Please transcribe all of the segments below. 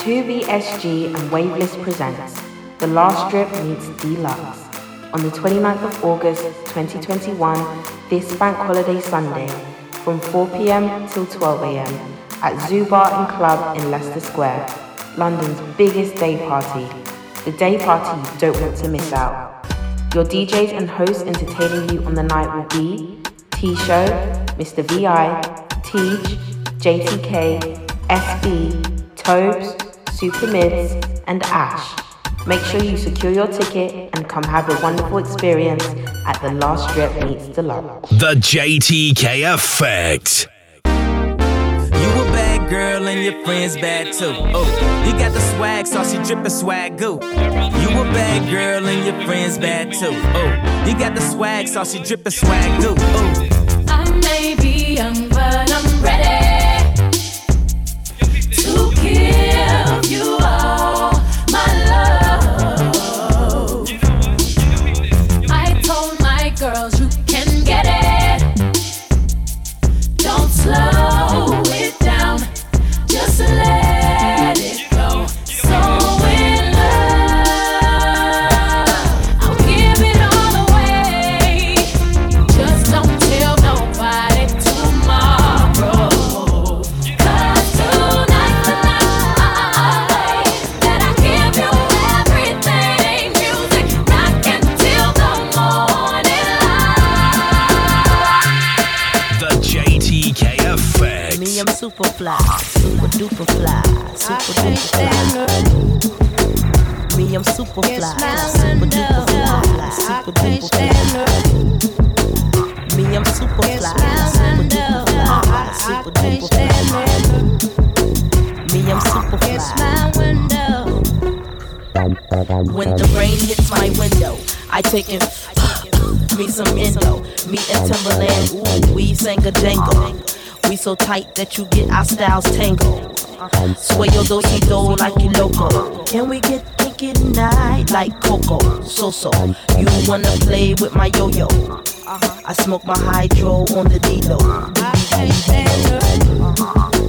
2BSG and Waveless presents The Last Drip Meets Deluxe on the 29th of August 2021, this bank holiday Sunday, from 4pm till 12am at Zoo Bar and Club in Leicester Square, London's biggest day party. The day party you don't want to miss out. Your DJs and hosts entertaining you on the night will be T Show, Mr. VI, Teach, JTK, SB, Tobes, Super Mids, and Ash. Make sure you secure your ticket and come have a wonderful experience at the Last Drip Meets Deluxe. The JTK Effect. You a bad girl and your friends bad too. Oh, you got the swag, so she drippin' swag goo. You a bad girl and your friends bad too. Oh, you got the swag, so she drippin' swag goo. Oh. Super fly, super duper fly, super duper fly. Me, I'm super fly, super duper fly, super duper fly. Me, I'm super fly, super duper fly, super duper fly. Me, I'm super fly. When the rain hits my window, I take it. Me some endo, me and Timbaland, ooh, we sang a jangle. We so tight that you get our styles tangled. Sway your do si do like you loco. Can we get kinky tonight like Coco? So so, you wanna play with my yo yo? I smoke my hydro on the D-Lo. The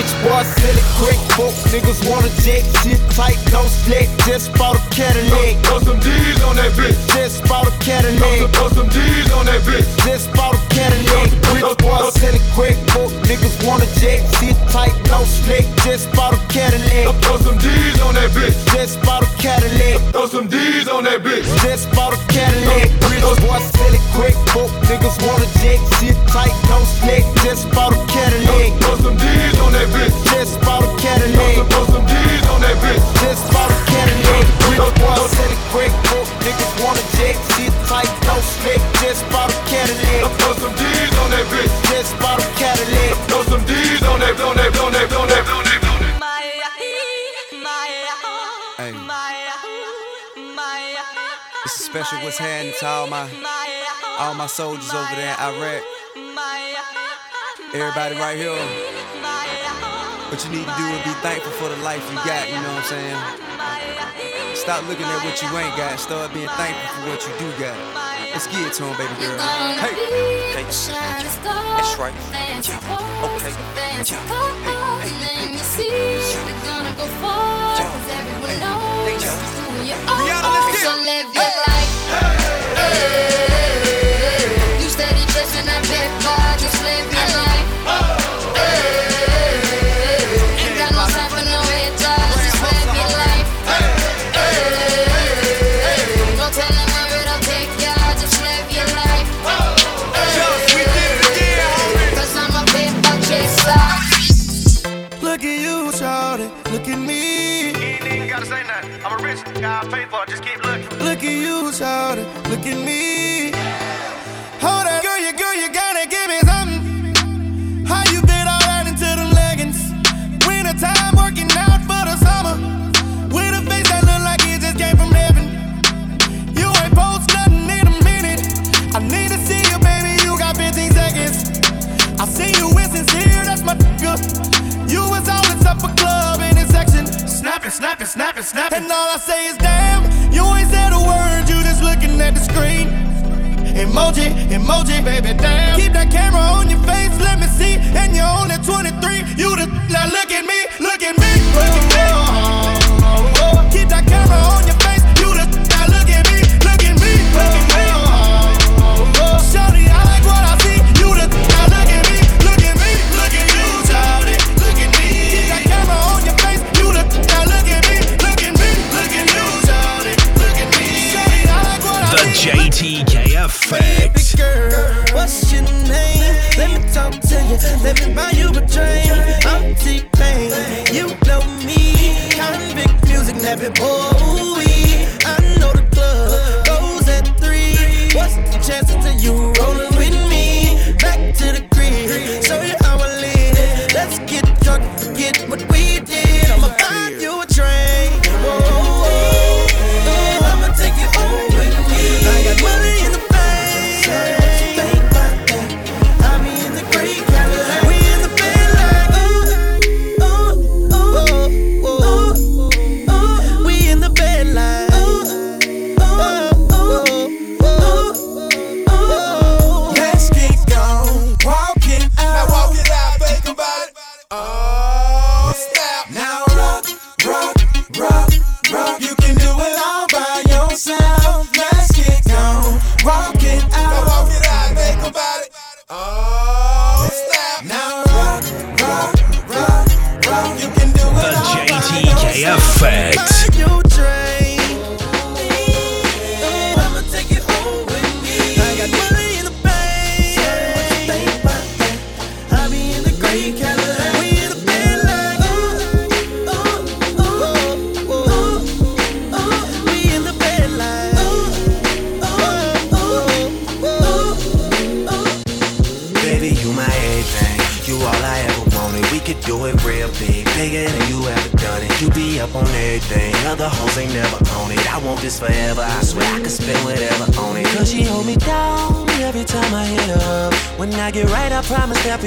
Rich boy, sell it quick. Folk niggas wanna jet, shit tight, no split. Just bought a Cadillac. Throw some D's on that bitch. Just bought a Cadillac. Throw some D's on that bitch. Just bought a Cadillac. Rich boy, sell it quick. Folk niggas wanna jet, shit tight, no split. Just bought a Cadillac. Throw some D's on that bitch. Just bought a Cadillac. Throw some D's on that bitch. Just bought a Cadillac. Rich boy, sell it quick. Folk niggas wanna jet, shit tight, no split. Just bought a Cadillac. Throw some D's on that bitch. Just bought a Cadillac. Throw some D's on that bitch. Just bought a Cadillac. Rich boy, sell it quick. Folk niggas wanna jet, shit tight, no split. Just bought a Cadillac. Throw some D's on that bitch. Just bought a Cadillac. Throw some D's on that, on that, on that, on that, on that. Hey. This is special what's happening to all my all my soldiers over there in Iraq. Everybody right here. What you need to do is be thankful for the life you got, you know what I'm saying? Stop looking at what you ain't got, start being thankful for what you do got. Let's get it to him, baby girl. Hey, Hey, that's right. Okay. Rihanna, let's get it. So Pay for. Just keep looking. Look at you, shawty. Look at me. Snapping, snapping, snapping. And snap it. and all I say is damn, you ain't said a word, you just looking at the screen. Emoji, emoji, baby, damn. Keep that camera on your face, let me see. And you're only 23, you the. Now look at me, look at me. Look at me. Oh, oh, oh. Keep that camera on your music, Effect.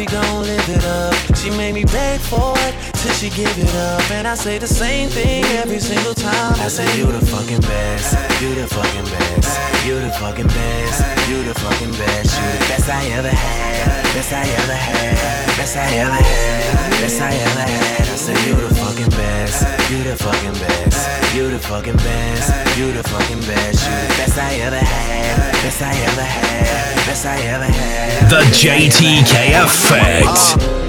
We gon' live it up. She made me beg for it till she give it up. And I say the same thing every single time. I say, You the fucking best. You the fucking best. You the fucking best. You the fucking best. You the best I ever had. Best I ever had. Best I ever had. Best I ever had. I say, You the fucking best. You the fucking best. You the fucking best. You the fucking best. You the best I ever had. Best I ever had. Best I ever had. The JTK Effect.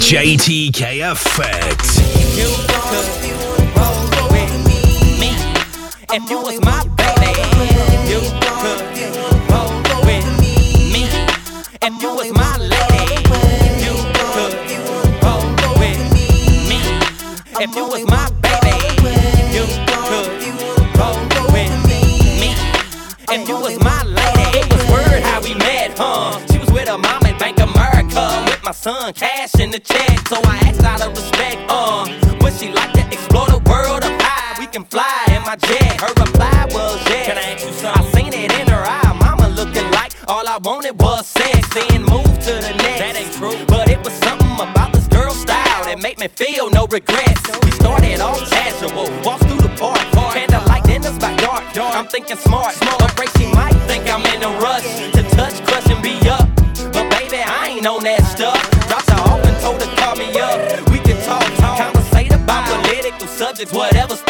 JTK Effect. If you was my baby. You could son, cash in the check. So I asked out of respect, uh, would she like to explore the world of high? We can fly in my jet. Her reply was yes. Can I ask you something? I seen it in her eye. Mama looking like all I wanted was sex. Then move to the next. That ain't true. But it was something about this girl style that made me feel no regrets. We started off casual, walked through the park, candlelight dinners by dark. I'm thinking smart, afraid she might think I'm in a rush to touch, crush, and be up. But baby, I ain't on that subjects, whatever's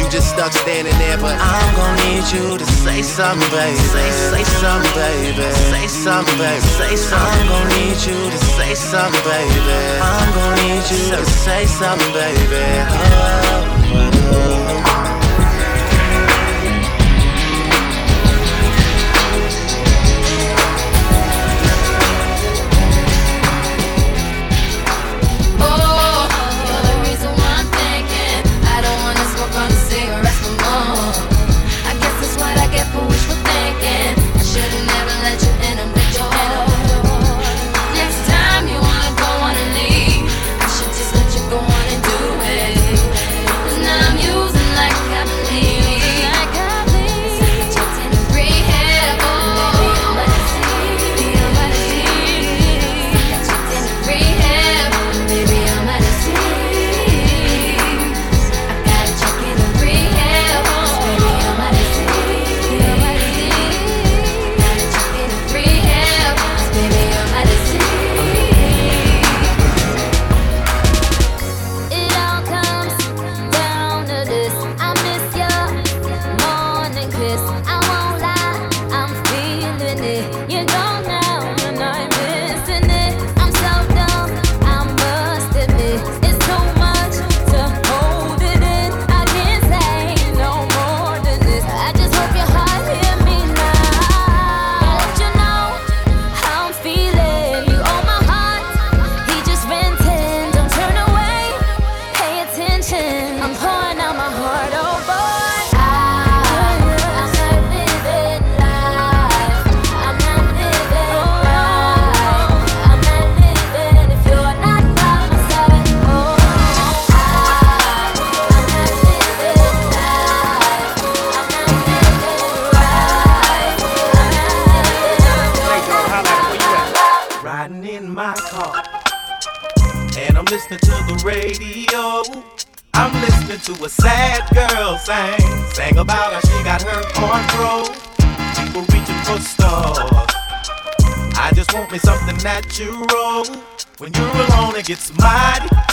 you just stuck standing there. But I'm gonna need you to say something, baby. Say, say something, baby. Say something, baby. Say something. I'm gonna need you to say something, baby. I'm gonna need you to say something, baby.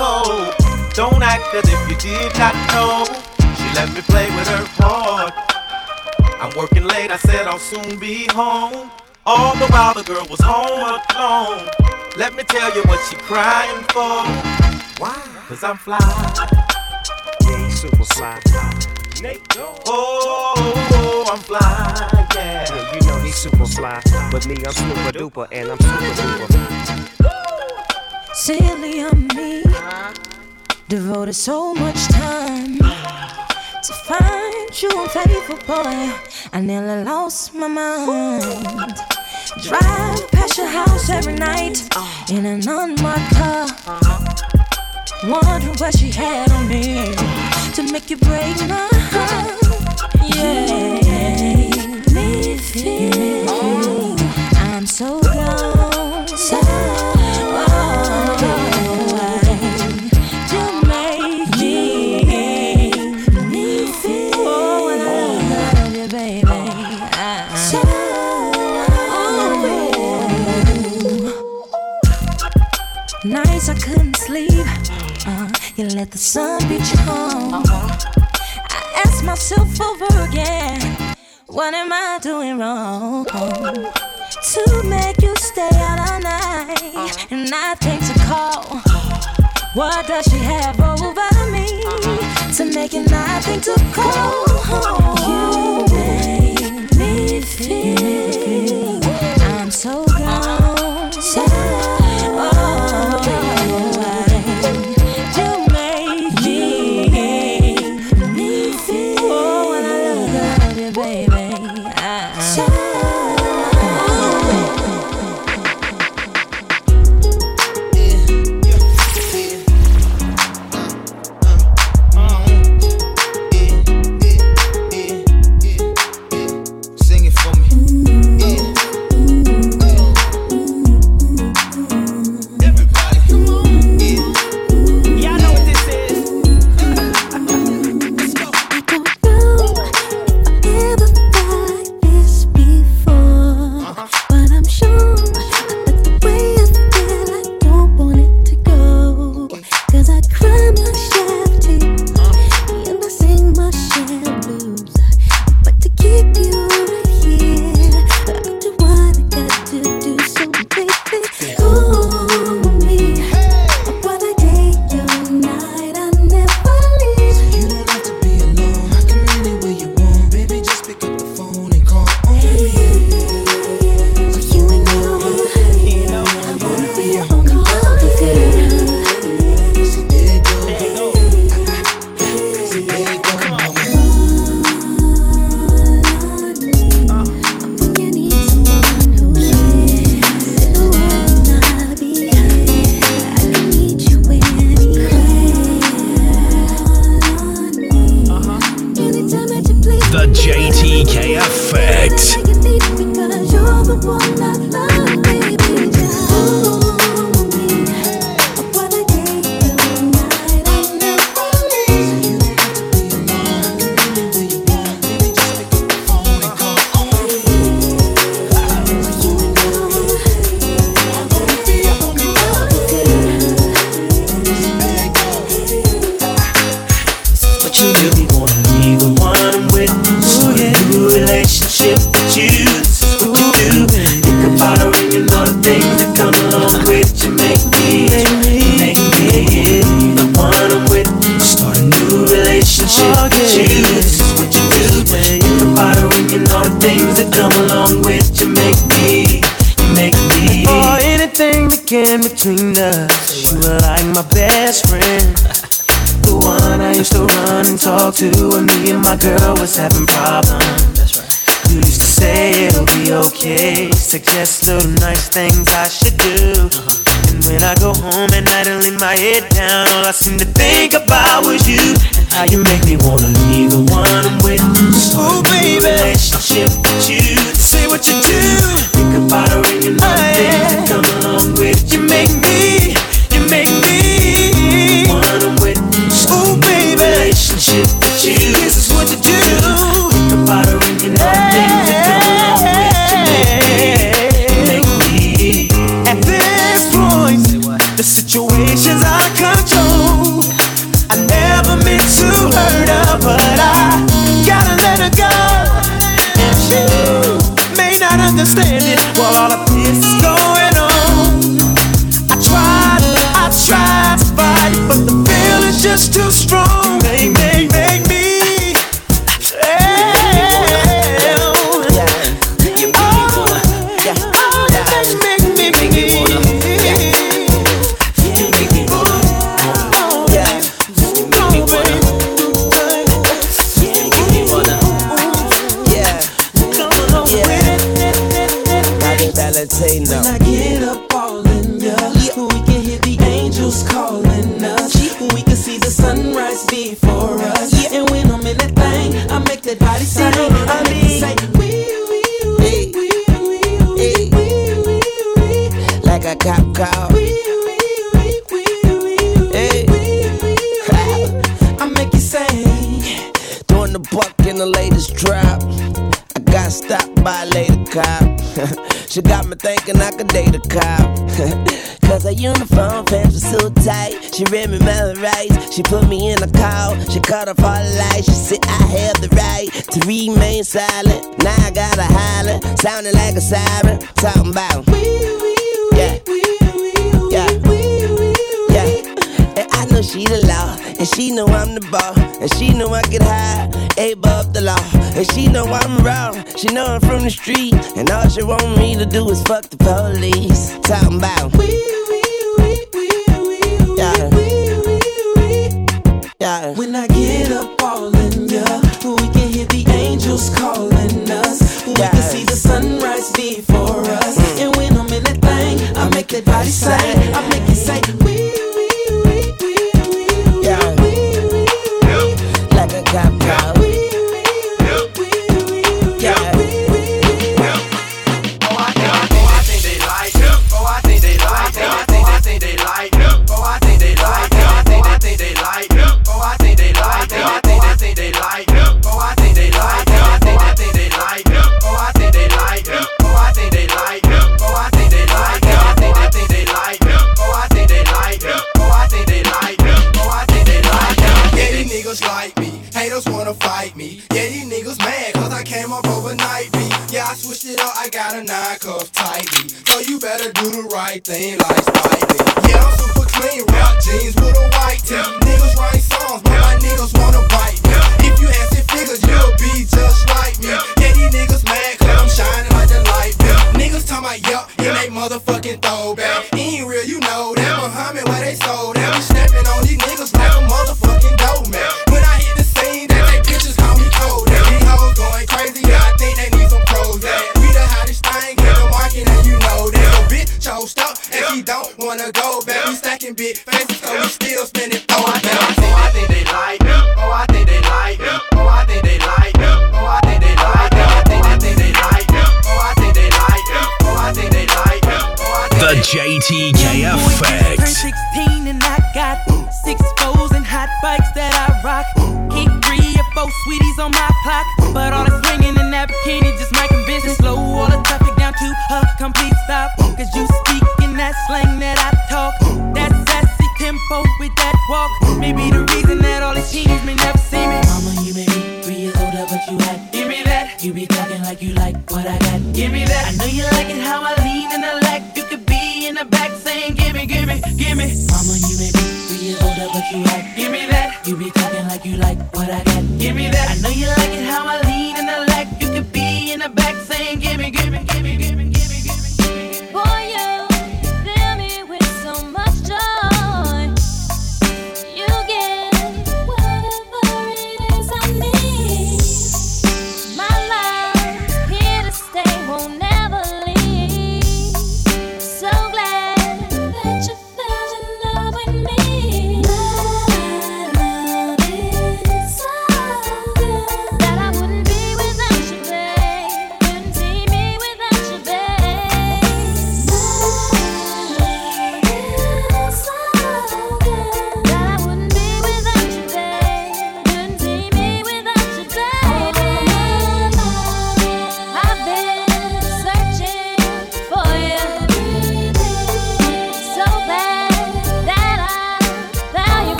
Oh, with her cause I'm working late. I said I'll soon be home. All the while the girl was home alone. Let me tell you what she's crying for. Why? 'Cause I'm fly. Yeah, he's super fly. Oh, oh, I'm fly, yeah. yeah. You know he's super fly, but me, I'm super duper, and I'm super duper. Silly on me, devoted so much time to find you unfaithful boy. I nearly lost my mind. Drive past your house every night in an unmarked car. Wondering what she had on me to make you break my heart. Yeah, me feel wrong? To make you stay out all night and not think to call. What does she have over me to make it nothing to call? just a She put me in a call, she cut off all the lights. She said I have the right to remain silent. Now I gotta holler, sounding like a siren, talking about. Yeah. we, we, Yeah. we, we, Yeah. And I know she the law, and she know I'm the boss, and she know I get high above the law. And she know I'm wrong, she know I'm from the street, and all she want me to do is fuck the police. Talking about. When I get clean lifestyle. Baby. Yeah, I'm super clean, rock jeans with a white tee. Niggas write songs, but my niggas wanna bite me. If you had six figures, you'll be just like me. Yeah, these niggas mad.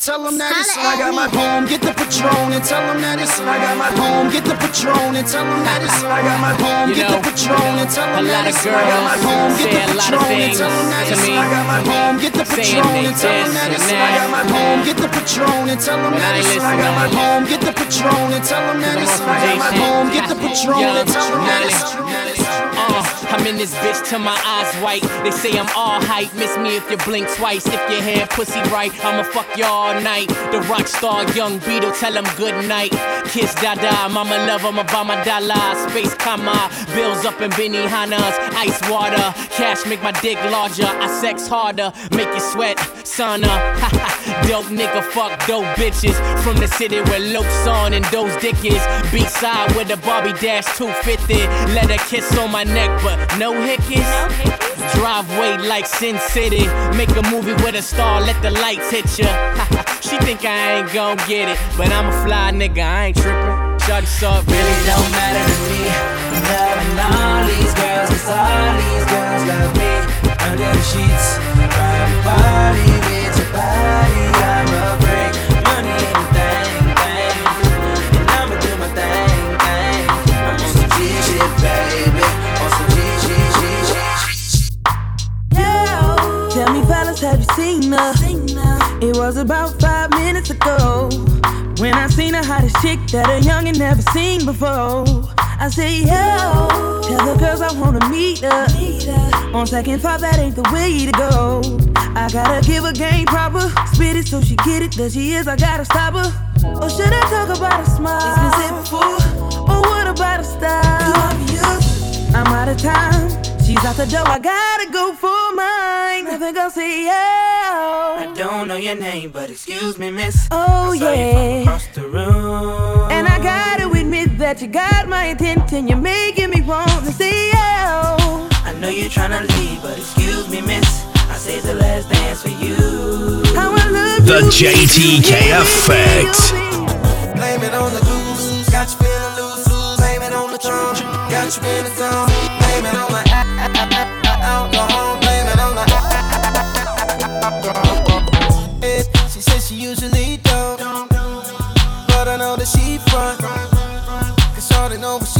And tell them that it's. I got my home. Get the Patron and tell them that it's. I got my home. Get the Patron and tell them that it's. I got my home. Get the Patron and tell them that it's. I got my home. Get the a lot of Patron and tell them that it's. I got my home. Get the Patron and tell them that it's. I got my that. home. Get the Patron and tell them that I it's. I got my listening. home. Get the Patron and tell them that it's. I got my home. Get the Patron and tell them that it's on. I'm in this bitch till my eyes white. They say I'm all hype. Miss me if you blink twice. If your hair pussy right, I'ma fuck you all night. The rock star, young Beatle, tell him good night. Kiss Dada, mama love him, my dollar. Space comma, bills up in Benihana's. Ice water, cash make my dick larger. I sex harder, make you sweat, sauna. dope nigga, fuck dope bitches. From the city where Loke's on and those dick is. B-side with the Barbie Dash 250. Let her kiss on my neck, but no hickeys. Driveway like Sin City. Make a movie with a star, let the lights hit ya. she think I ain't gon' get it, but I'm a fly nigga, I ain't trippin'. Shawty saw Really don't matter to me. I'm loving all these girls, cause all these girls love me. Under the sheets, private party with your body. It was about five minutes ago when I seen the hottest chick that a youngin' never seen before. I say, yo, tell the girls I wanna meet her. On second thought, that ain't the way to go. I gotta give her game proper, spit it so she get it. There she is, I gotta stop her. Or should I talk about a smile? It's been said before. Or what about a style? I'm out of time. She's out the door, I gotta go for mine. I think I'll see you. I don't know your name, but excuse me, miss. Oh, yeah. across the room. And I gotta admit that you got my attention. You're making me want to see you. I know you're trying to leave, but excuse me, miss. I the last dance for you. How I love the you. JTK you effect. Blame it on the goose. Got you feeling loose. Blame it on the trunk. Got you blaming on alcohol, blaming on. She says she usually don't, but I know that she front. Cause all they know is. she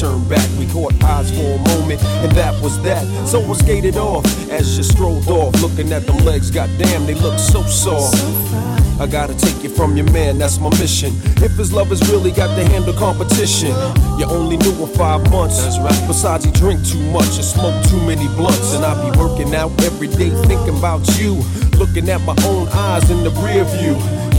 Turned back. We caught eyes for a moment, and that was that. So I skated off as you strolled off, looking at them legs. Goddamn, they look so soft. I gotta take you from your man, that's my mission. If his love has really got to handle competition, you only knew him five months. That's right. Besides, he drink too much and smoke too many blunts. And I be working out every day thinking about you. Looking at my own eyes in the rear view.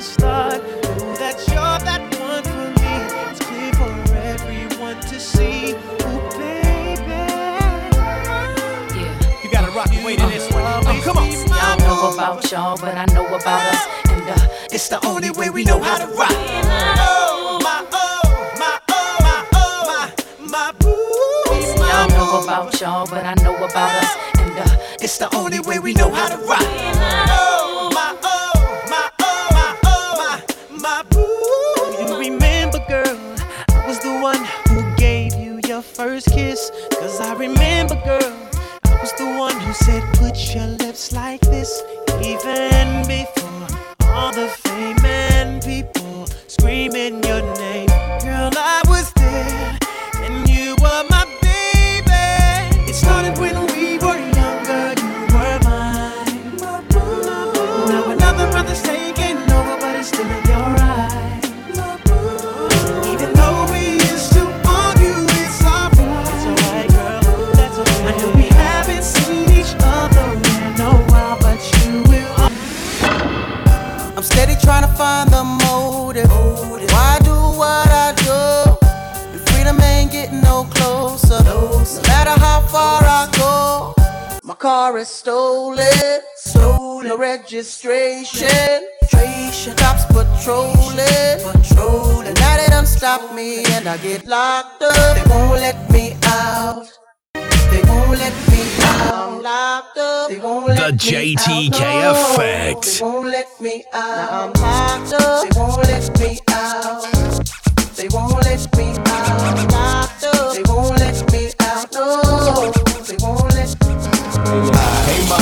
The start. Know that you're that one for me. It's clear for everyone to see. Ooh, baby. You gotta rock the way to this one. Oh, come on. Y'all know about y'all, but I know about us. And uh, it's the only way we know how to rock. Oh, my, oh, my, oh, my, oh, my, my boo. Y'all know about y'all, but I know about us. And uh, it's the only way we know how to rock. First kiss. Cause I remember, girl, I was the one who said, put your lips like this. Even before all the fame and people screaming your name. Girl, I was there, and you were my baby. It started when we were younger, you were mine. Now another brother's taking over, but it's still trying to find the motive. Why do what I do? The freedom ain't getting no closer. No matter how far I go, my car is stolen. Stolen. No registration. Cops patrolling. Patrolling. Now they done stop me and I get locked up. They won't let me out. The let me JTK out. No. effect. They won't let me out. Now I'm locked up. They won't let me out. They won't let me out. I'm locked up. They won't let me out. No. They won't let Hey ma,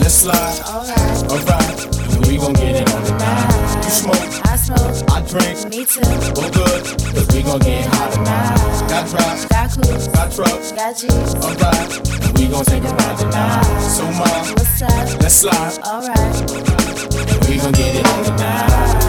let's slide. Alright. Alright. We gon' get it on the night. You smoke. I smoke. I drink. Me too. Well good, cause we gon' get hot tonight. Got drops. Got. Got trucks. Got G's. Alright. And we gon' take a ride tonight. So ma, what's up? Let's slide. Alright. We gon' get it on the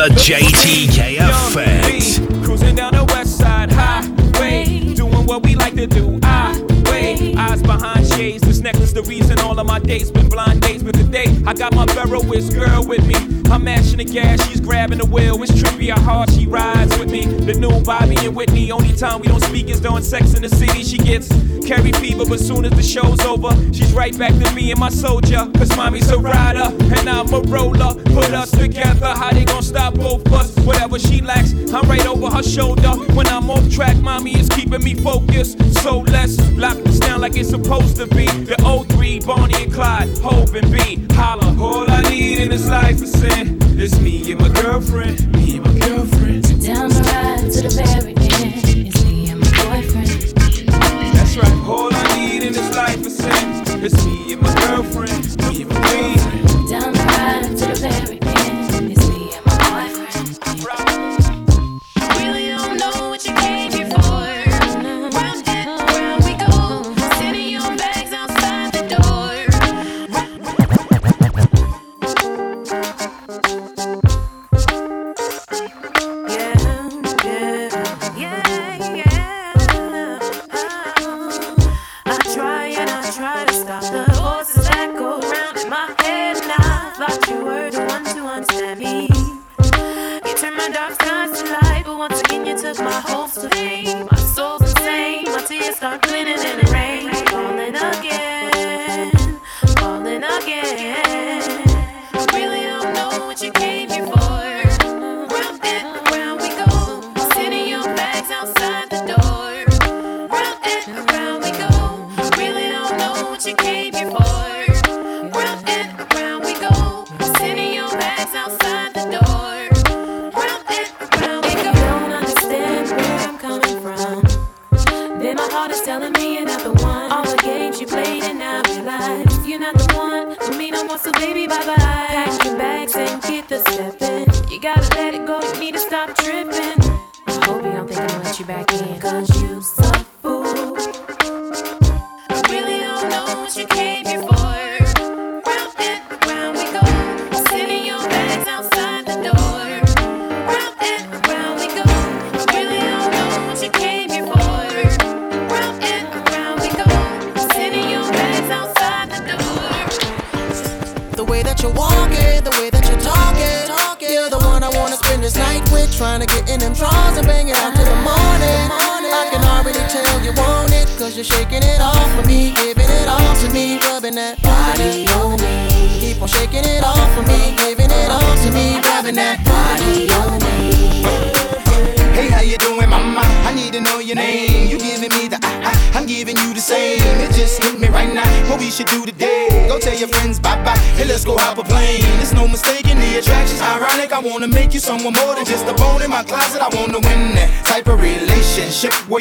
The JTK Effect. Cruising down the west side highway, doing what we like to do. Eyes behind shades. This necklace, the reason all of my been blind. But today, I got my girl with me. I'm mashing the gas, she's grabbing the wheel. It's trippy how hard she rides with me. The new Bobby and Whitney. Only time we don't speak is sex in the city. She gets Carrie fever, but soon as the show's over, she's right back to me and my soldier. Cause mommy's a rider, and I'm a roller. Put us together, how they gonna stop both of us? Whatever she lacks, I'm right over her shoulder. When I'm off track, mommy is keeping me focused. So let's lock this down like it's supposed to be. The O3, Bonnie and Clyde, Hov and B. Holla, all I need in this life is sin. It's me and my girlfriend, me and my girlfriend. Down the ride to the very end track. All I need in this life is sex. It's me and my girlfriend. heart is telling me you're not the one. All the games you played and I realize you're not the one. For me no more, so baby, bye bye.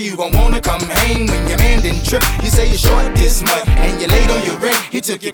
you won't wanna come hang when your man didn't trip. You say you're short this month and you're late on your rent. He took your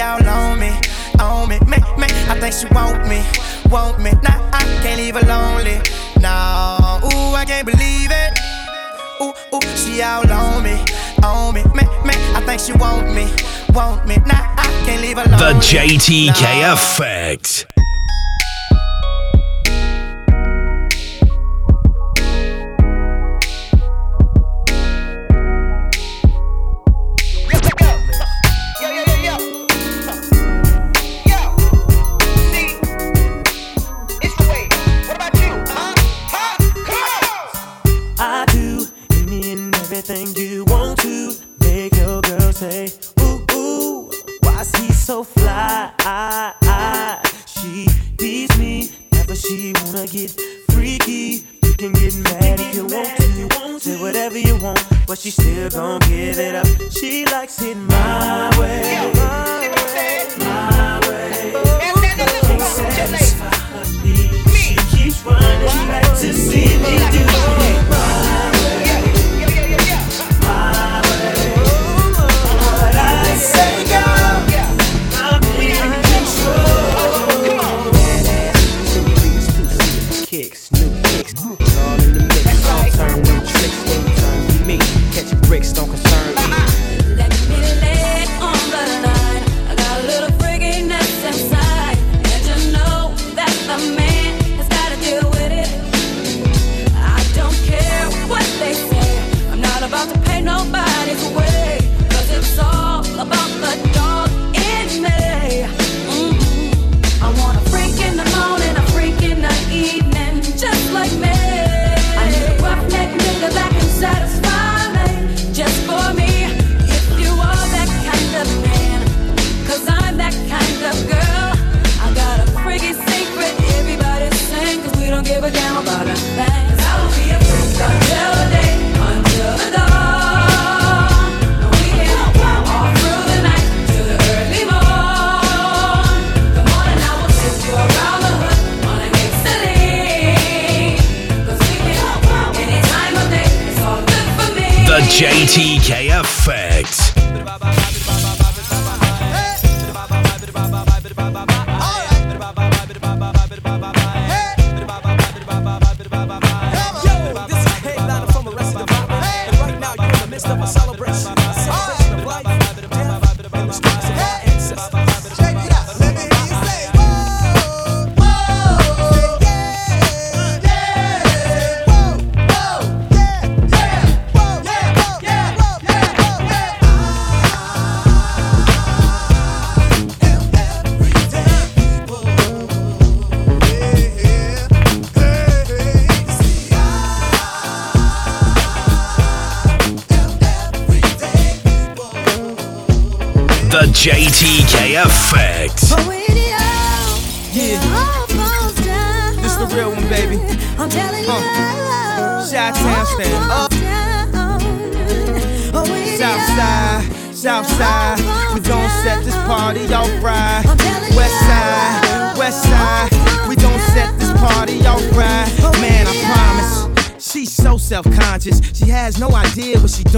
all on me, on me. I think she want me, want me. Nah, I can't leave her lonely. Nah, ooh, I can't believe it. Ooh, ooh, she all on me, on me. I think she want me, want me. Nah, I can't leave her lonely. The JTK nah. Effect. gon' give it up. She likes it my way.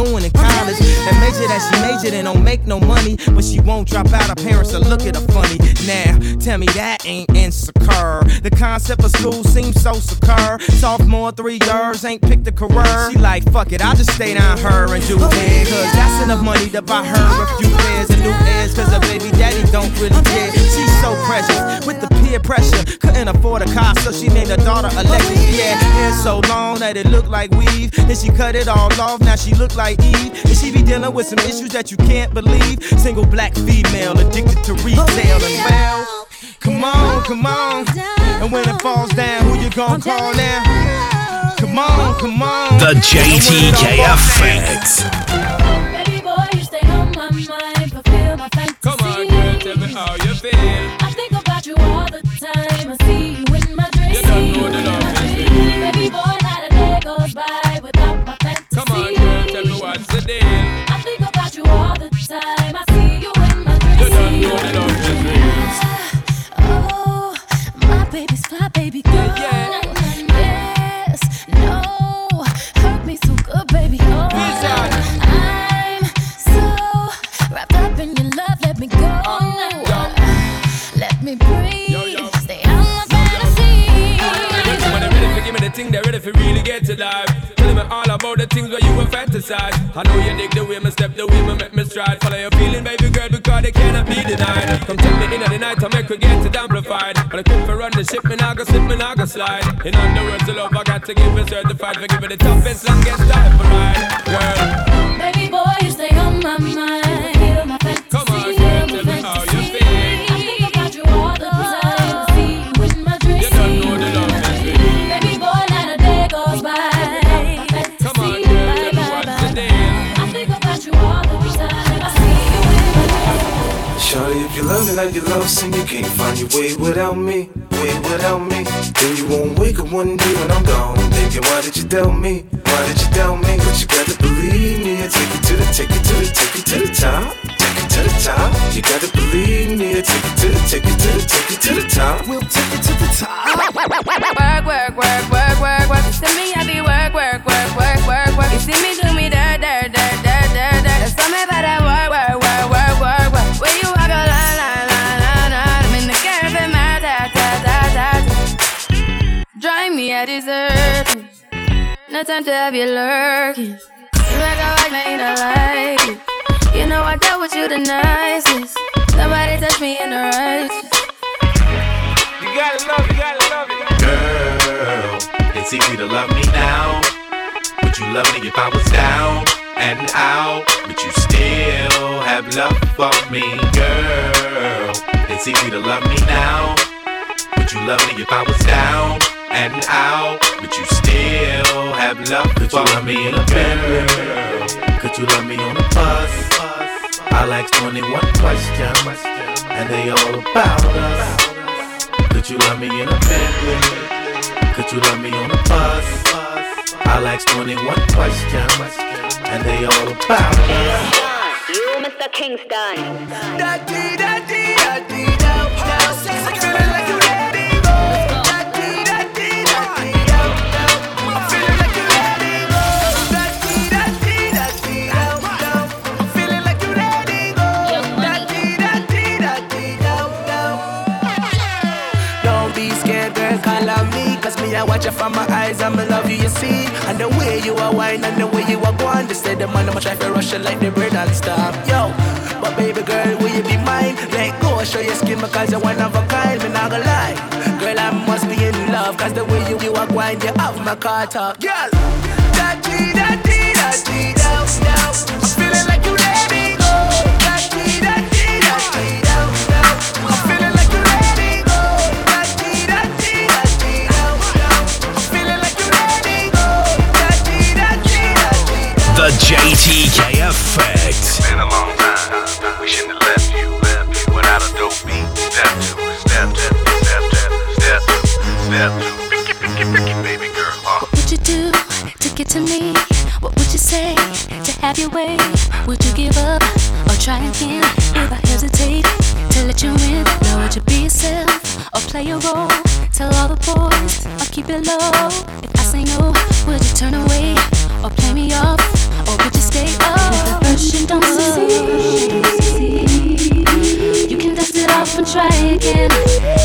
Doing in college. And major that she majored in don't make no money, but she won't drop out. Her parents will look at her funny. Now, tell me that ain't insecure. The concept of school seems so secure. Sophomore, three years, ain't picked a career. She like, fuck it, I'll just stay down her and do it. Cause that's enough money to buy her a few pairs and new ears. Cause her baby daddy don't really care. She's so precious with the peer pressure. Couldn't afford a car, so she named her daughter Alexis. Yeah, hair so long that it looked like weave. Then she cut it all off, now she look like Eve. And she be dealing with some issues that you can't believe. Single black female addicted to retail and well. Come on, come on. And when it falls down, who you gonna call now? Come on, come on. The JTK Effect. Baby boy, you stay on my mind, fulfill my fantasy. Come on, girl, tell me how you feel. Thing, they're ready for really get to about the things where you were fantasize. I know you dig the way me step, the way me make me stride. Follow your feeling, baby girl, because they cannot be denied. Come take me in the night, I make her get it amplified. But I quit for run the ship, me nah go slip, me nah go slide. In other words, the love I got to give it certified. For give it the toughest, longest time for ride, girl. Like you love sin, you can't find your way without me, way without me. Then you won't wake up one day when I'm gone, thinking, why did you tell me? Why did you tell me? But you got to believe me, I take it to the, take it to the, take it to the top, take it to the top. You got to believe me, I take it to the, take it to the, take it to the top. We'll take it to the top. Work, work, work, work, work, work. You see me, I be work, work, work, work, work, work. You see me do Drive me a dessert. No time to have you lurking. You like a watch, man, I like it. You know I dealt with you the nicest. Somebody touch me in the righteous. You gotta love, you gotta love it. Girl, it's easy to love me now. Would you love me if I was down and out? But you still have love for me, girl. It's easy to love me now. Would you love me if I was down and out? But you still have love Could you love me in a Bentley? Could you love me on a bus? I'll ask 21 questions, and they all about us. Could you love me in a Bentley? Could you love me on a bus? I'll ask 21 questions, and they all about us. You, Mr. Kingston. Da-dee, da-dee, da-dee, da, da. I'm feeling like I watch you from my eyes I'ma love you, you see And the way you are wine and the way you are going They say the man, I'ma try to rush you like the bird and stop Yo, but baby girl, will you be mine? Let go, show your skin because you're one of a kind Me not gonna lie Girl, I must be in love Cause the way you, you are going, you have my car top Girl, da, da. I'm feeling like you The JTK Effect. Been a long time. We shouldn't have left you, left you without a dope beat. Step two, step two, step two, step two, step two. Picky, picky, picky, baby girl. Uh. What would you do to get to me? What would you say to have your way? Would you give up or try again? If I hesitate to let you in, now would you be yourself or play a role? Tell all the boys I'll keep it low. If I say no, would you turn away or play me off? Or would you stay up? If the you don't succeed, you can dust it off and try again.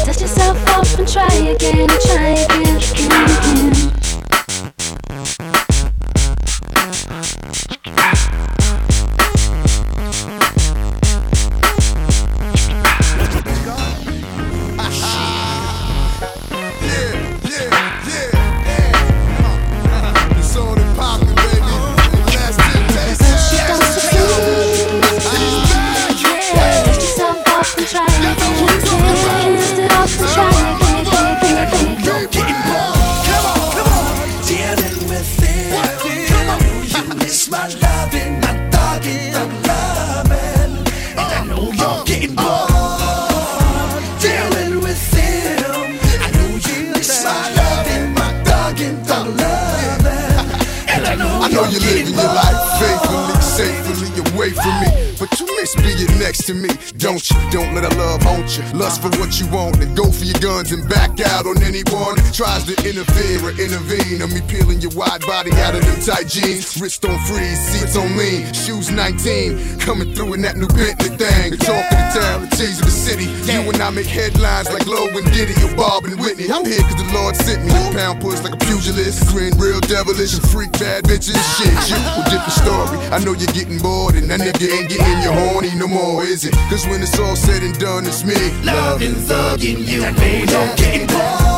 Dust yourself off and try again and try again, body out of them tight jeans. Wrist on freeze, seats on lean, shoes 19. Coming through in that new Bentley thing. The talk of the town, the tease of the city. You and I make headlines like Lo and Diddy or Bob and Whitney. I'm here cause the Lord sent me. Pound push like a pugilist. Grin real devilish and freak bad bitches. Shit, you a different story. I know you're getting bored and that nigga ain't getting your horny no more, is it? Cause when it's all said and done, it's me. Loving, thugging you. I know you're getting bored.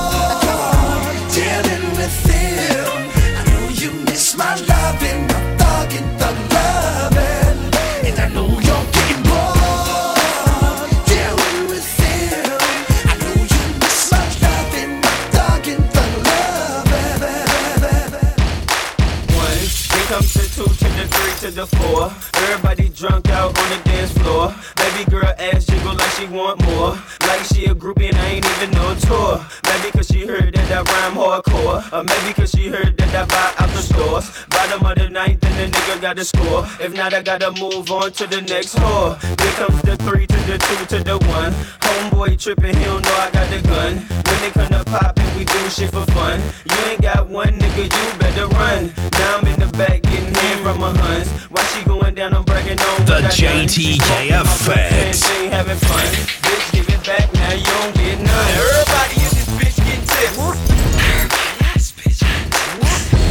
If not, I gotta move on to the next whore. Then comes the three to the two to the one. Homeboy tripping, he don't know I got the gun. When they come to poppin', we do shit for fun. You ain't got one nigga, you better run. Now I'm in the back getting hand from my huns. While she going down, I'm bragging on The what I done. JTK Smoking effect. blunt, Champagne, having fun. Bitch, give it back, now you don't get none. Everybody in this bitch getting tips.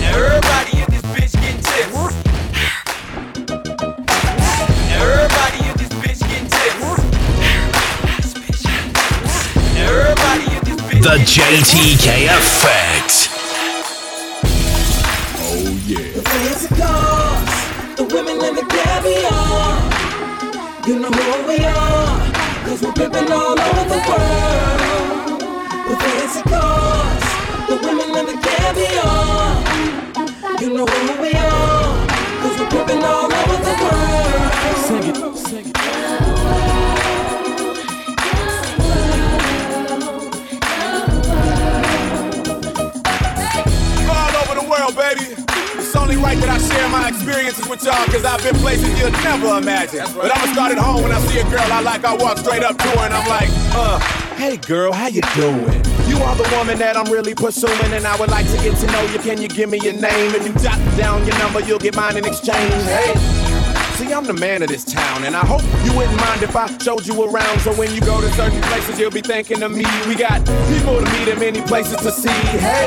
Everybody The. JTK effect. Oh yeah. The fancy cars, the women and the caviar. You know who we are, cause we're pimping all over the world. The fancy cars, the women and the caviar. You know who we are, cause we're pimping all over the world. Sing it, sing it. World, baby. It's only right that I share my experiences with y'all, cause I've been places you'll never imagine. But I'ma start at home when I see a girl I like, I walk straight up to her and I'm like, uh, hey girl, how you doing? You are the woman that I'm really pursuing, and I would like to get to know you. Can you give me your name? If you jot down your number, you'll get mine in exchange. Hey. See, I'm the man of this town, and I hope you wouldn't mind if I showed you around. So when you go to certain places, you'll be thinking of me. We got people to meet and many places to see. Hey,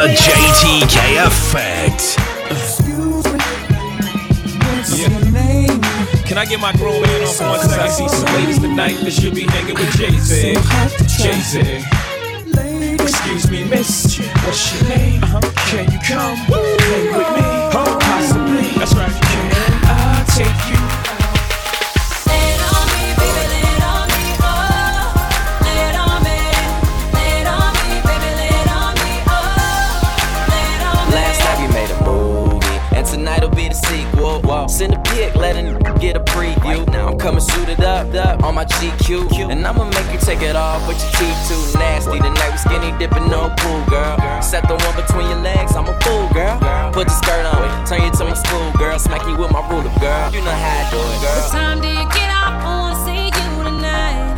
The JTK effect. Can I get my grown man on for one second? I see some ladies tonight that should be hanging with Jay Z. Jay Z. Excuse me, miss. What's your name? Uh-huh. Can you come hang with me? Oh, possibly. That's right. Can I take you? Send a pic, let a n- get a preview. Now I'm coming suited up, up on my GQ. And I'ma make you take it off with your teeth too nasty. Tonight we skinny dipping, no pool, girl. Set the one between your legs, I'm a fool, girl. Put the skirt on, turn you to my school, girl. Smack you with my ruler, girl. You know how I do it, girl. What time do you get off? I wanna see you tonight.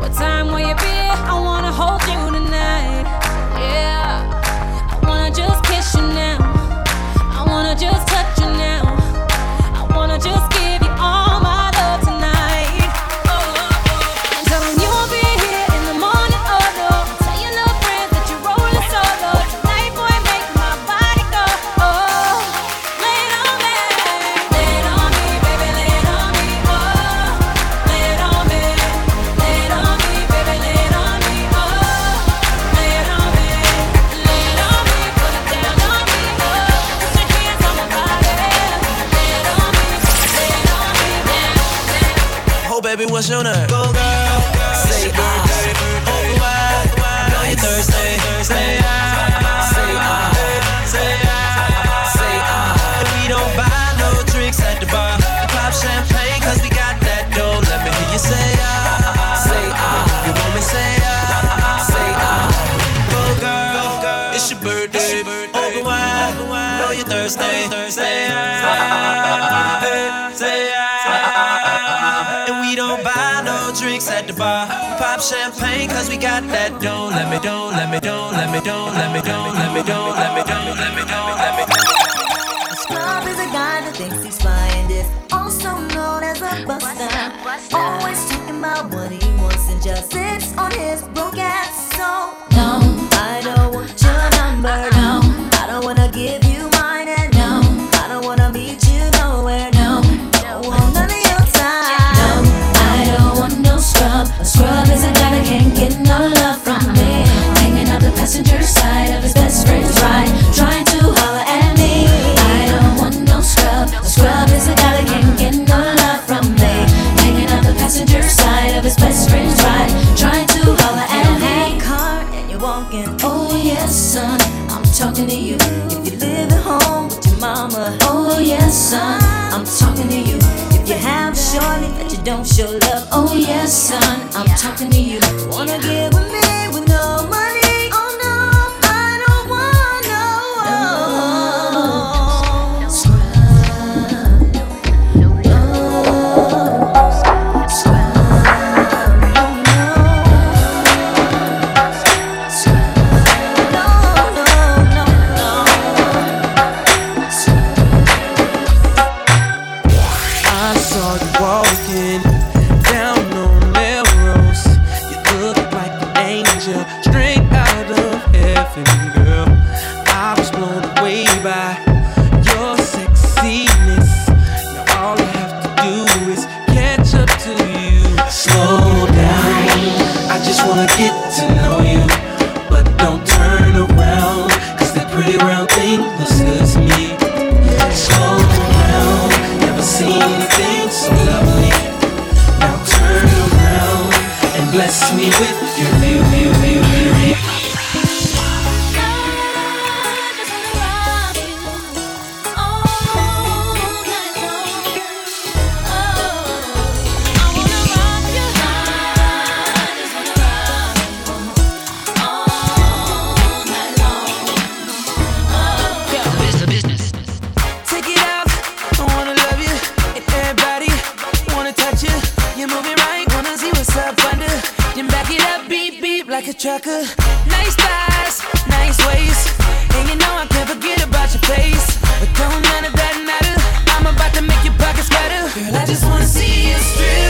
What time will you be? I wanna hold you tonight. Yeah. I wanna just kiss you now. Just touch you now. I wanna just Oh? Go, girl. Say ah. Wide. Know you. Say ah. Say ah. Say ah. We don't buy no drinks at the bar. Pop champagne, cause we got that dough. Let me hear you say ah. Say ah. You want me say ah. Say ah. Go, girl. It's your birthday. Open wide. Know you thirsty. Drinks at the bar. Pop champagne, cause we got that dough. Let me do, let me do, let me do, let me do, let me do, let me do, let me do, let me do. Scrub is a guy that thinks he's flying is also known as a buster. Always talking about what he wants and just sits on his broke ass. Show love. Oh yes, son, I'm talking to you. Wanna get a trucker. Nice thighs, nice waist. And you know I can't forget about your face. But don't none of that matter. I'm about to make your pockets better. Girl, I just wanna see you strip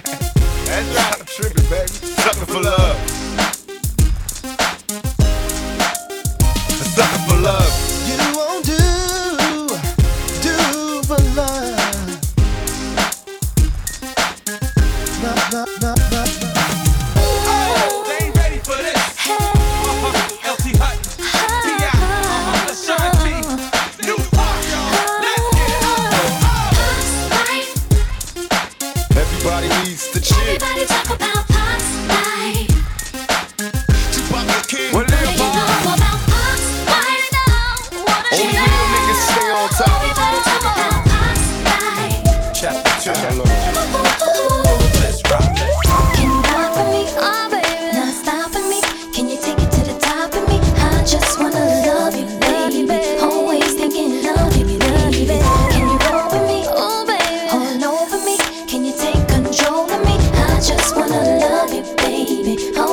baby. Always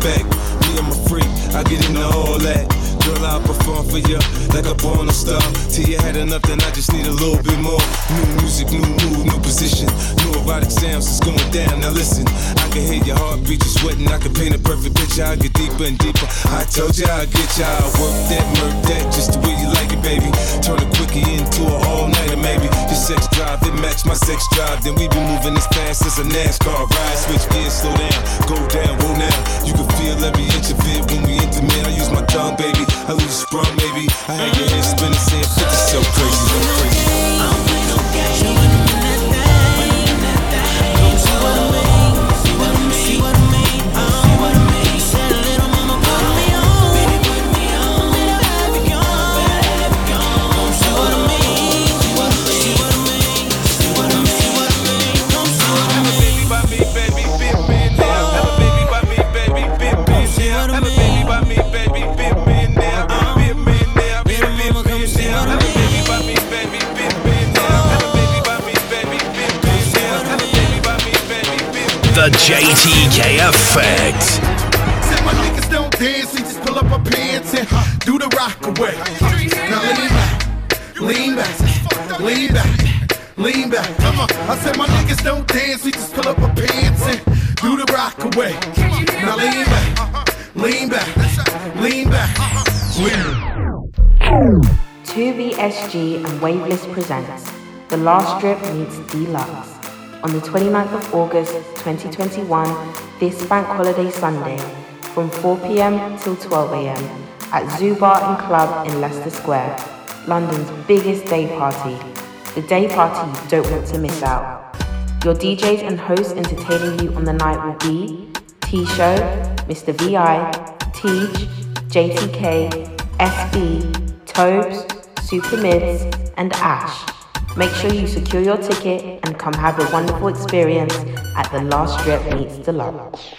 back. Me, I'm a freak, I get into all that. I'll perform for you like a porn star. Till you had enough, then I just need a little bit more. New music, new mood, new position. New erotic sounds, it's going down. Now listen, I can hear your heartbeat, you sweating. I can paint a perfect picture. I get deeper and deeper. I told you I'll get you. I'll work that, murk that, just the way you like it, baby. Turn a quickie into a all nighter, maybe. Your sex drive, it match my sex drive. Then we been moving as fast as a NASCAR ride. Switch gears, slow down, go down, roll now. You can feel every inch of it when we intimate. I use my tongue, baby. I lose sprung, maybe. I had your head spinning, saying 50 so crazy, so crazy. The JTK Effect. Said my niggas don't dance, we just pull up our pants and do the rock away. Now lean back, lean back, lean back, lean back. Come on. I said my niggas don't dance, we just pull up our pants and do the rock away. Now lean back, lean back, lean back, lean. 2BSG and Waveless presents The Last Drip Meets Deluxe. On the 29th of August 2021, this bank holiday Sunday, from 4pm till 12am at Zoo Bar and Club in Leicester Square, London's biggest day party. The day party you don't want to miss out. Your DJs and hosts entertaining you on the night will be T Show, Mr. VI, Teej, JTK, SB, Tobes, Super Mids, and Ash. Make sure you secure your ticket and come have a wonderful experience at the Last Drip Meets Deluxe.